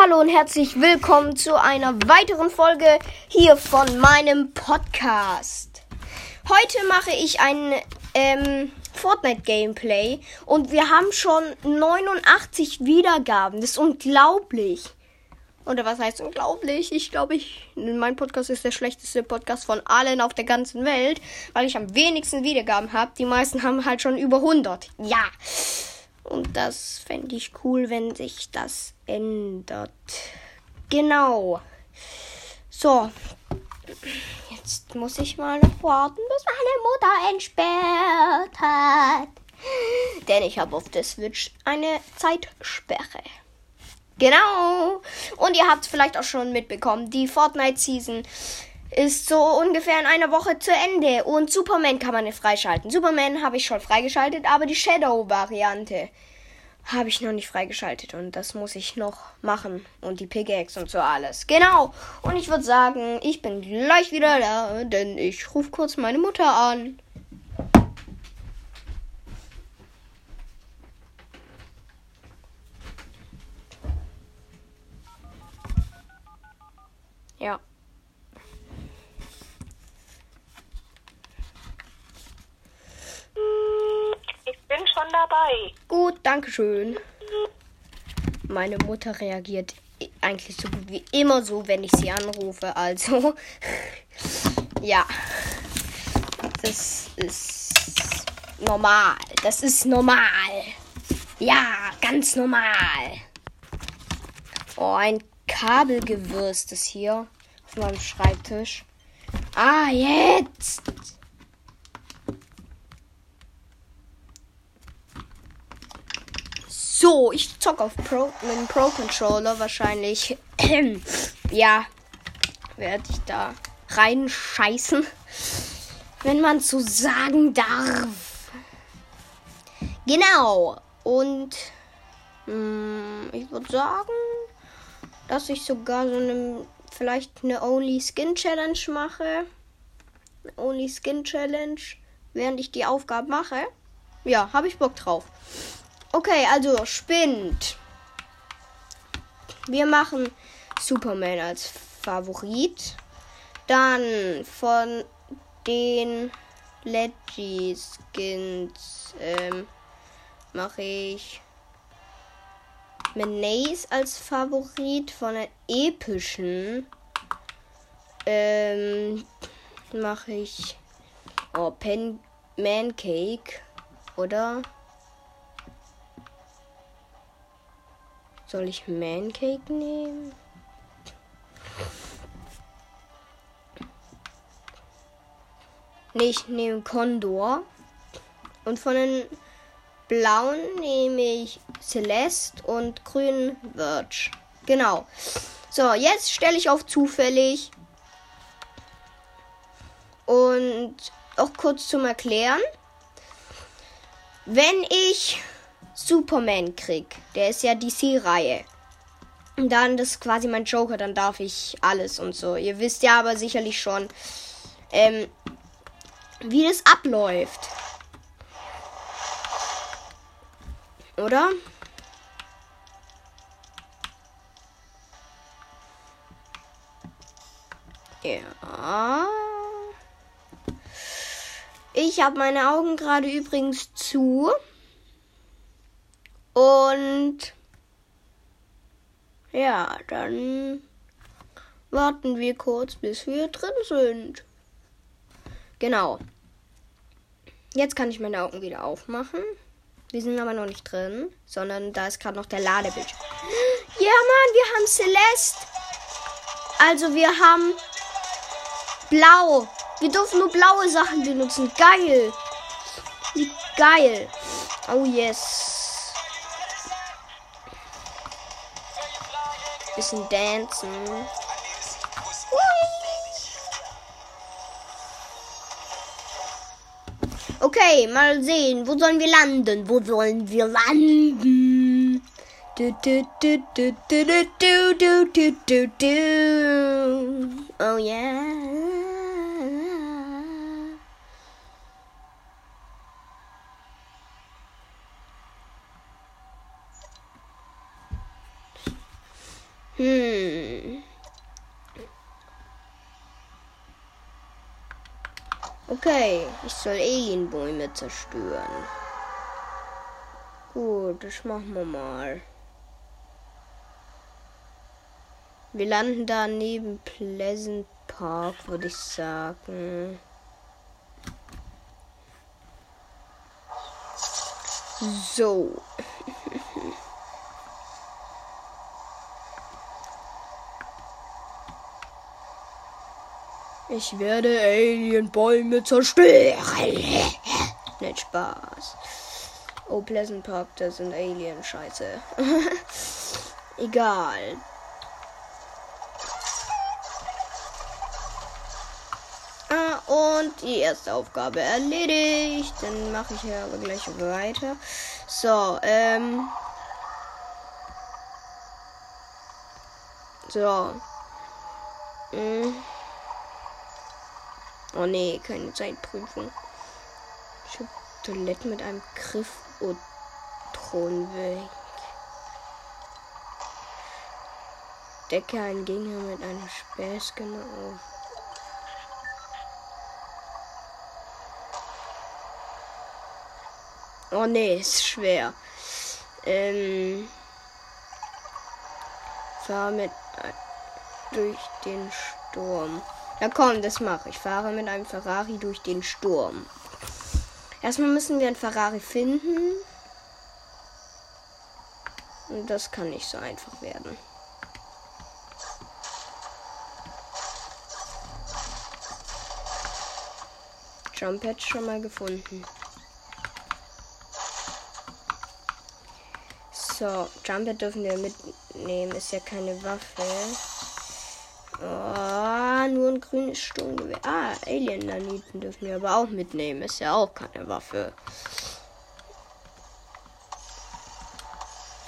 Hallo und herzlich willkommen zu einer weiteren Folge hier von meinem Podcast. Heute mache ich ein ähm, Fortnite-Gameplay und wir haben schon 89 Wiedergaben. Das ist unglaublich. Oder was heißt unglaublich? Ich glaube, ich, mein Podcast ist der schlechteste Podcast von allen auf der ganzen Welt, weil ich am wenigsten Wiedergaben habe. Die meisten haben halt schon über 100. Ja. Und das fände ich cool, wenn sich das ändert. Genau. So. Jetzt muss ich mal noch warten, bis meine Mutter entsperrt hat. Denn ich habe auf der Switch eine Zeitsperre. Genau. Und ihr habt es vielleicht auch schon mitbekommen. Die Fortnite-Season ist so ungefähr in einer Woche zu Ende. Und Superman kann man nicht freischalten. Superman habe ich schon freigeschaltet, aber die Shadow-Variante habe ich noch nicht freigeschaltet. Und das muss ich noch machen. Und die Pickaxe und so alles. Genau. Und ich würde sagen, ich bin gleich wieder da, denn ich rufe kurz meine Mutter an. Ja. Ich bin schon dabei. Gut, danke schön. Meine Mutter reagiert eigentlich so gut wie immer so, wenn ich sie anrufe. Also, ja. Das ist normal. Das ist normal. Ja, ganz normal. Oh, ein Kabelgewürst ist hier auf meinem Schreibtisch. Ah, jetzt! So, ich zock auf Pro, mit Pro Controller wahrscheinlich. ja, werde ich da reinscheißen, wenn man so sagen darf. Genau. Und mh, ich würde sagen, dass ich sogar so eine vielleicht eine Only Skin Challenge mache. Only Skin Challenge, während ich die Aufgabe mache. Ja, habe ich Bock drauf. Okay, also spinnt. Wir machen Superman als Favorit. Dann von den Leggy Skins ähm, mache ich Menace als Favorit. Von der epischen ähm, mache ich oh, Pen Mancake oder Soll ich Mancake nehmen? Nee, ich nehme Condor. Und von den blauen nehme ich Celeste und grünen Verge. Genau. So, jetzt stelle ich auf zufällig. Und auch kurz zum Erklären. Wenn ich Superman krieg, der ist ja DC-Reihe. Und dann, das ist quasi mein Joker, dann darf ich alles und so. Ihr wisst ja aber sicherlich schon, ähm, wie das abläuft. Oder? Ja. Ich habe meine Augen gerade übrigens zu. Und ja, dann warten wir kurz, bis wir drin sind. Genau. Jetzt kann ich meine Augen wieder aufmachen. Wir sind aber noch nicht drin, sondern da ist gerade noch der Ladebildschirm. Ja, Mann, wir haben Celeste. Also wir haben Blau. Wir dürfen nur blaue Sachen benutzen. Geil. Geil. Oh yes. Bisschen dancen. Okay, mal sehen. Wo sollen wir landen? Wo sollen wir landen? Oh yeah. Hm. Okay, ich soll Alienbäume zerstören. Gut, das machen wir mal. Wir landen da neben Pleasant Park, würde ich sagen. So. Ich werde Alienbäume zerstören. Nicht Spaß. Oh, Pleasant Park, das sind Alien-Scheiße. Egal. Ah, und die erste Aufgabe erledigt. Dann mache ich ja aber gleich weiter. So, ähm. So. Hm. Oh nee, keine Zeitprüfung. Ich hab Toilette mit einem Griff und Thron weg. Decke einen Gegner mit einer Späßscanne auf. Oh nee, ist schwer. Ähm. Fahr mit äh, durch den Sturm. Ja komm, das mache ich. Fahre mit einem Ferrari durch den Sturm. Erstmal müssen wir einen Ferrari finden. Und das kann nicht so einfach werden. Jump Pad schon mal gefunden. So, Jump Pad dürfen wir mitnehmen. Ist ja keine Waffe. Oh, nur ein grünes Sturmgewehr. Ah, Alien-Naniten dürfen wir aber auch mitnehmen. Ist ja auch keine Waffe.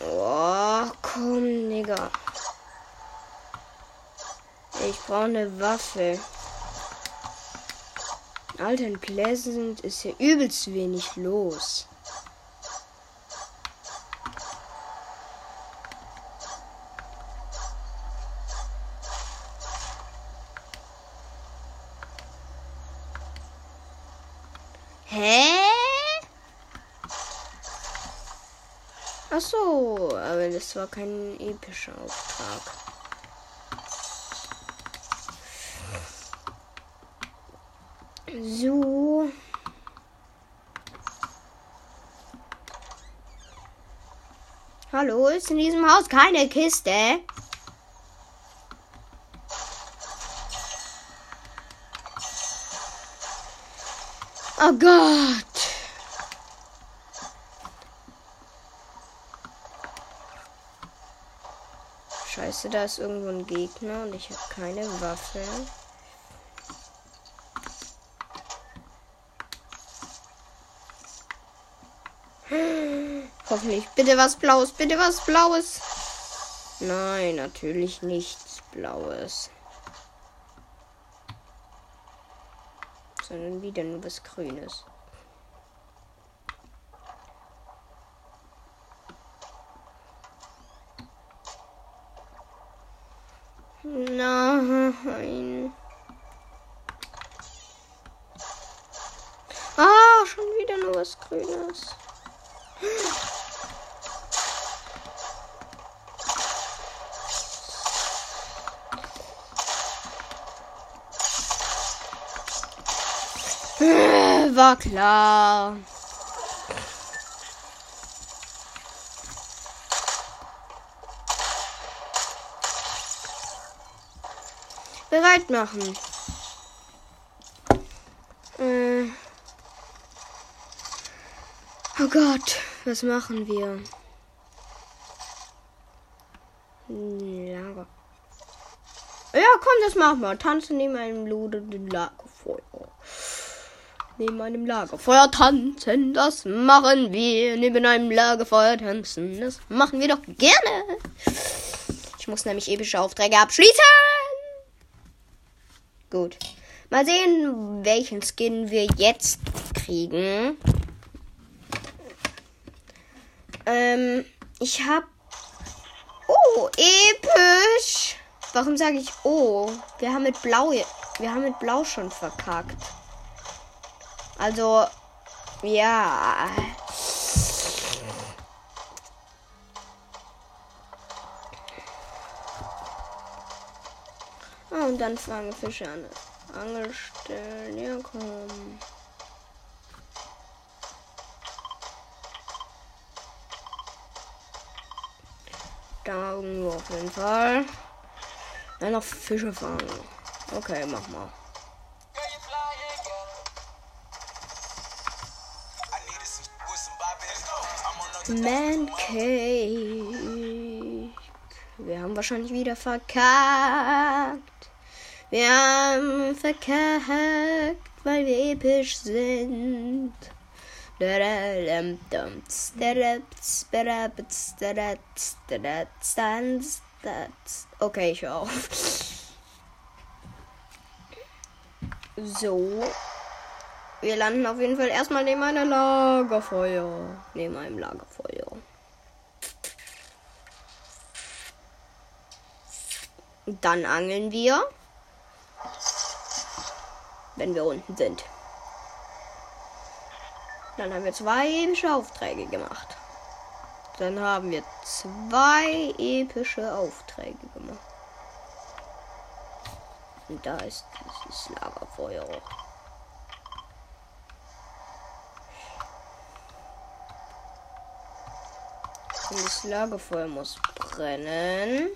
Oh, komm, Digga. Ich brauche eine Waffe. Alter, in Pleasant ist hier übelst wenig los. Hä? Ach so, aber das war kein epischer Auftrag. So. Hallo, ist in diesem Haus keine Kiste? Oh Gott. Scheiße, da ist irgendwo ein Gegner und ich habe keine Waffe. Hoffentlich. Bitte was Blaues. Bitte was Blaues. Nein, natürlich nichts Blaues. Sondern wieder nur was Grünes. Nein. Ah, schon wieder nur was Grünes. War klar. Bereit machen. Äh. Oh Gott, was machen wir? Lager. Ja, komm, das machen wir. Tanzen neben einem lodenden Lagerfeuer. Neben einem Lagerfeuer tanzen, das machen wir. Neben einem Lagerfeuer tanzen, das machen wir doch gerne. Ich muss nämlich epische Aufträge abschließen. Gut. Mal sehen, welchen Skin wir jetzt kriegen. Ähm, ich hab. Oh, episch. Warum sage ich oh? Wir haben mit Blau, wir haben mit Blau schon verkackt. Also, ja. Und dann fangen Fische an. Angelstellen, ja komm. Da irgendwo auf jeden Fall. Dann noch Fische fangen. Okay, mach mal. Man Cake. Wir haben wahrscheinlich wieder verkackt. Wir haben verkackt, weil wir episch sind. Okay, ich höre auf. So. Wir landen auf jeden Fall erstmal neben einem Lagerfeuer. Neben einem Lagerfeuer. Dann angeln wir. Wenn wir unten sind. Dann haben wir zwei epische Aufträge gemacht. Dann haben wir zwei epische Aufträge gemacht. Und da ist dieses Lagerfeuer. Und das Lagerfeuer muss brennen.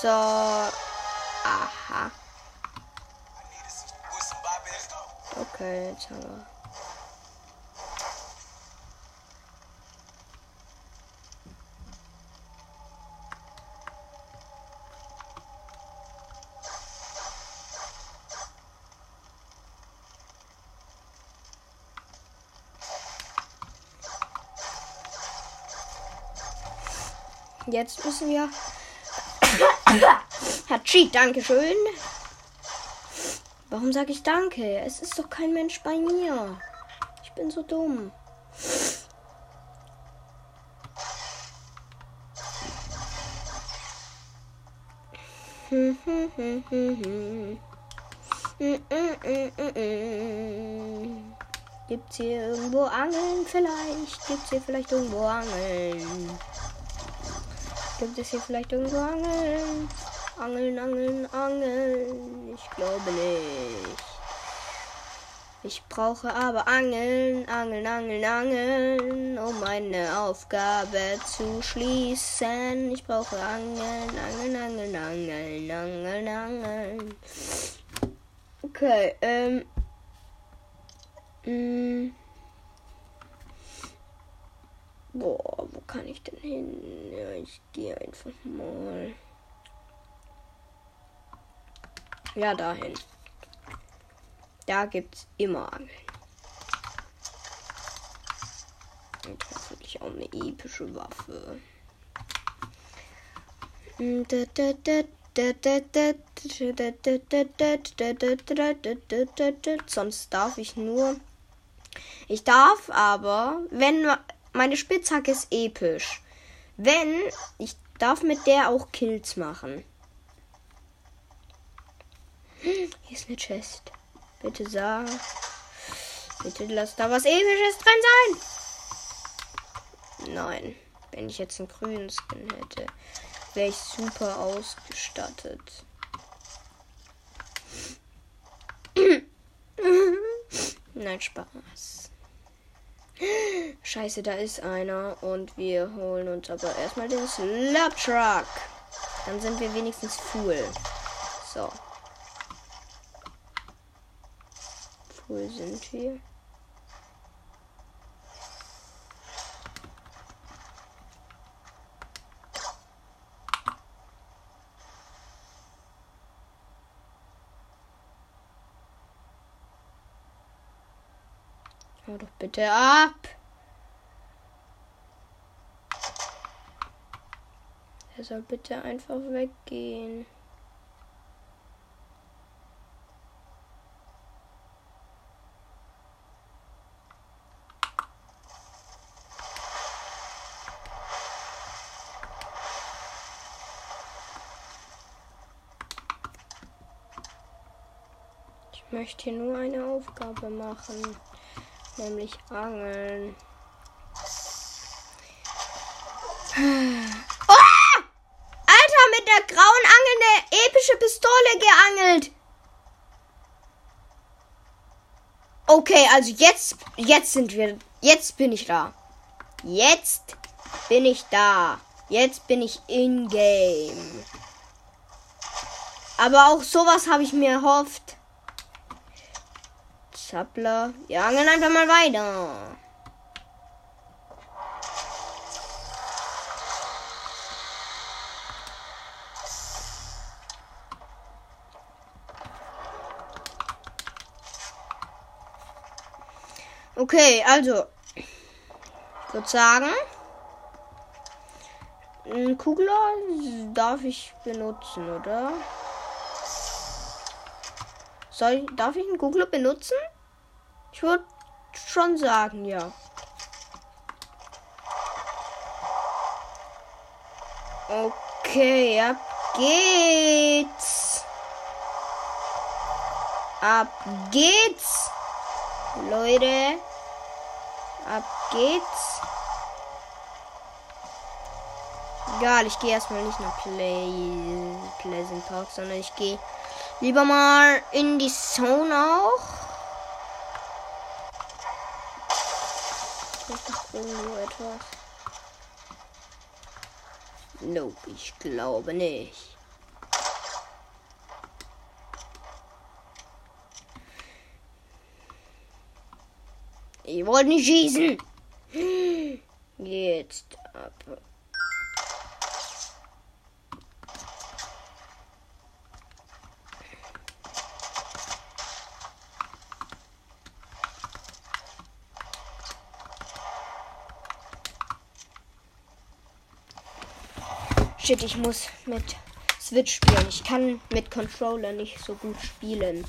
So. Aha. Okay, jetzt haben wir. Jetzt müssen wir. Hatschi, Dankeschön. Warum sage ich Danke? Es ist doch kein Mensch bei mir. Ich bin so dumm. Gibt's hier irgendwo Angeln? Vielleicht. Gibt's hier vielleicht irgendwo Angeln? Gibt es hier vielleicht irgendwo Angeln? Angeln, Angeln, Angeln. Ich glaube nicht. Ich brauche aber Angeln, Angeln, Angeln, Angeln, um meine Aufgabe zu schließen. Ich brauche Angeln, Angeln, Angeln, Angeln, Angeln, Angeln. Okay, ähm. Mh. Mm. Boah, wo kann ich denn hin? Ja, ich gehe einfach mal. Ja, dahin. Da gibt's immer Angeln. Und hoffentlich auch eine epische Waffe. Sonst darf ich nur. Ich darf aber, wenn meine Spitzhacke ist episch. Wenn, ich darf mit der auch Kills machen. Hier ist eine Chest. Bitte sag. Bitte lass da was episches drin sein. Nein. Wenn ich jetzt einen grünen Skin hätte, wäre ich super ausgestattet. Nein, Spaß. Scheiße, da ist einer. Und wir holen uns aber erstmal den Slap Truck. Dann sind wir wenigstens full. So. Full sind wir. Hör doch bitte ab. Er soll bitte einfach weggehen. Möchte hier nur eine Aufgabe machen, nämlich angeln. Oh! Alter, mit der grauen Angel eine epische Pistole geangelt. Okay, also jetzt, jetzt sind wir, jetzt bin ich da. Jetzt bin ich da. Jetzt bin ich in Game. Aber auch sowas habe ich mir erhofft. Zappler. Wir angeln einfach mal weiter. Okay, also. Würde sagen. Ein Kugler darf ich benutzen, oder? Soll darf ich einen Kugler benutzen? Ich würde schon sagen, ja. Okay, ab geht's. Ab geht's. Leute. Ab geht's. Egal, ich gehe erstmal nicht nach Play Pleasant Park, sondern ich gehe lieber mal in die Zone auch. Irgendwo etwas? Nope, ich glaube nicht. Ich wollte nicht schießen. Jetzt ab. Shit, ich muss mit Switch spielen. Ich kann mit Controller nicht so gut spielen.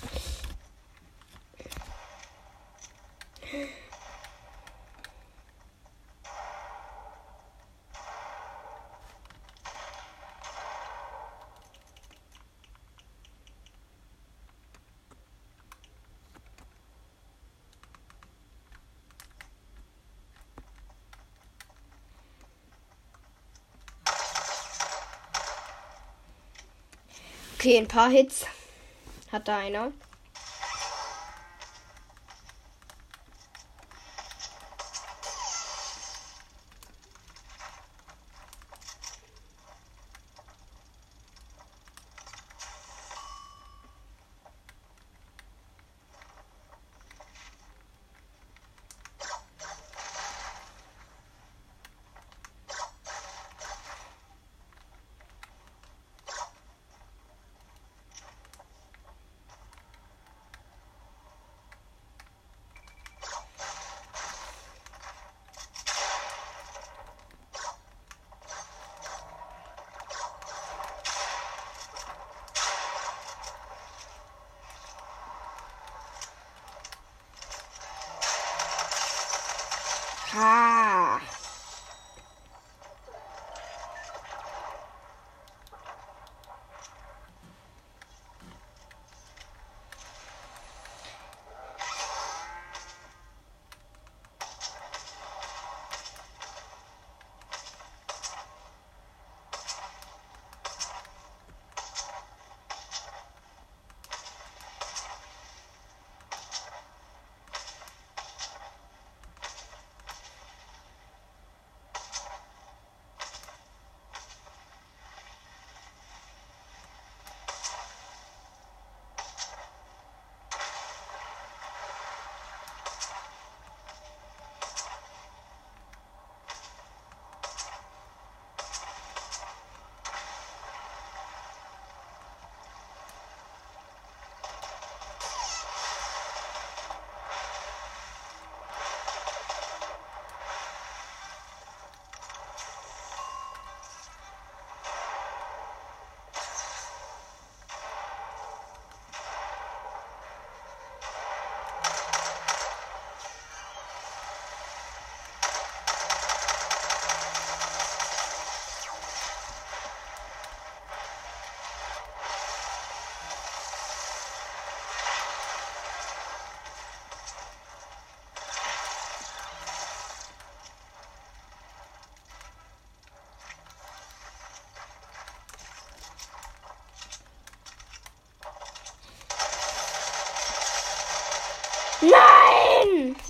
Okay, ein paar Hits hat da einer. Ha.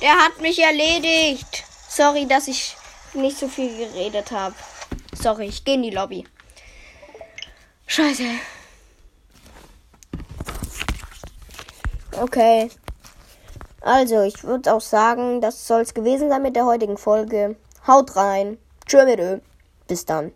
Der hat mich erledigt. Sorry, dass ich nicht so viel geredet habe. Sorry, ich gehe in die Lobby. Scheiße. Okay. Also, ich würde auch sagen, das soll es gewesen sein mit der heutigen Folge. Haut rein. Tschö, Bis dann.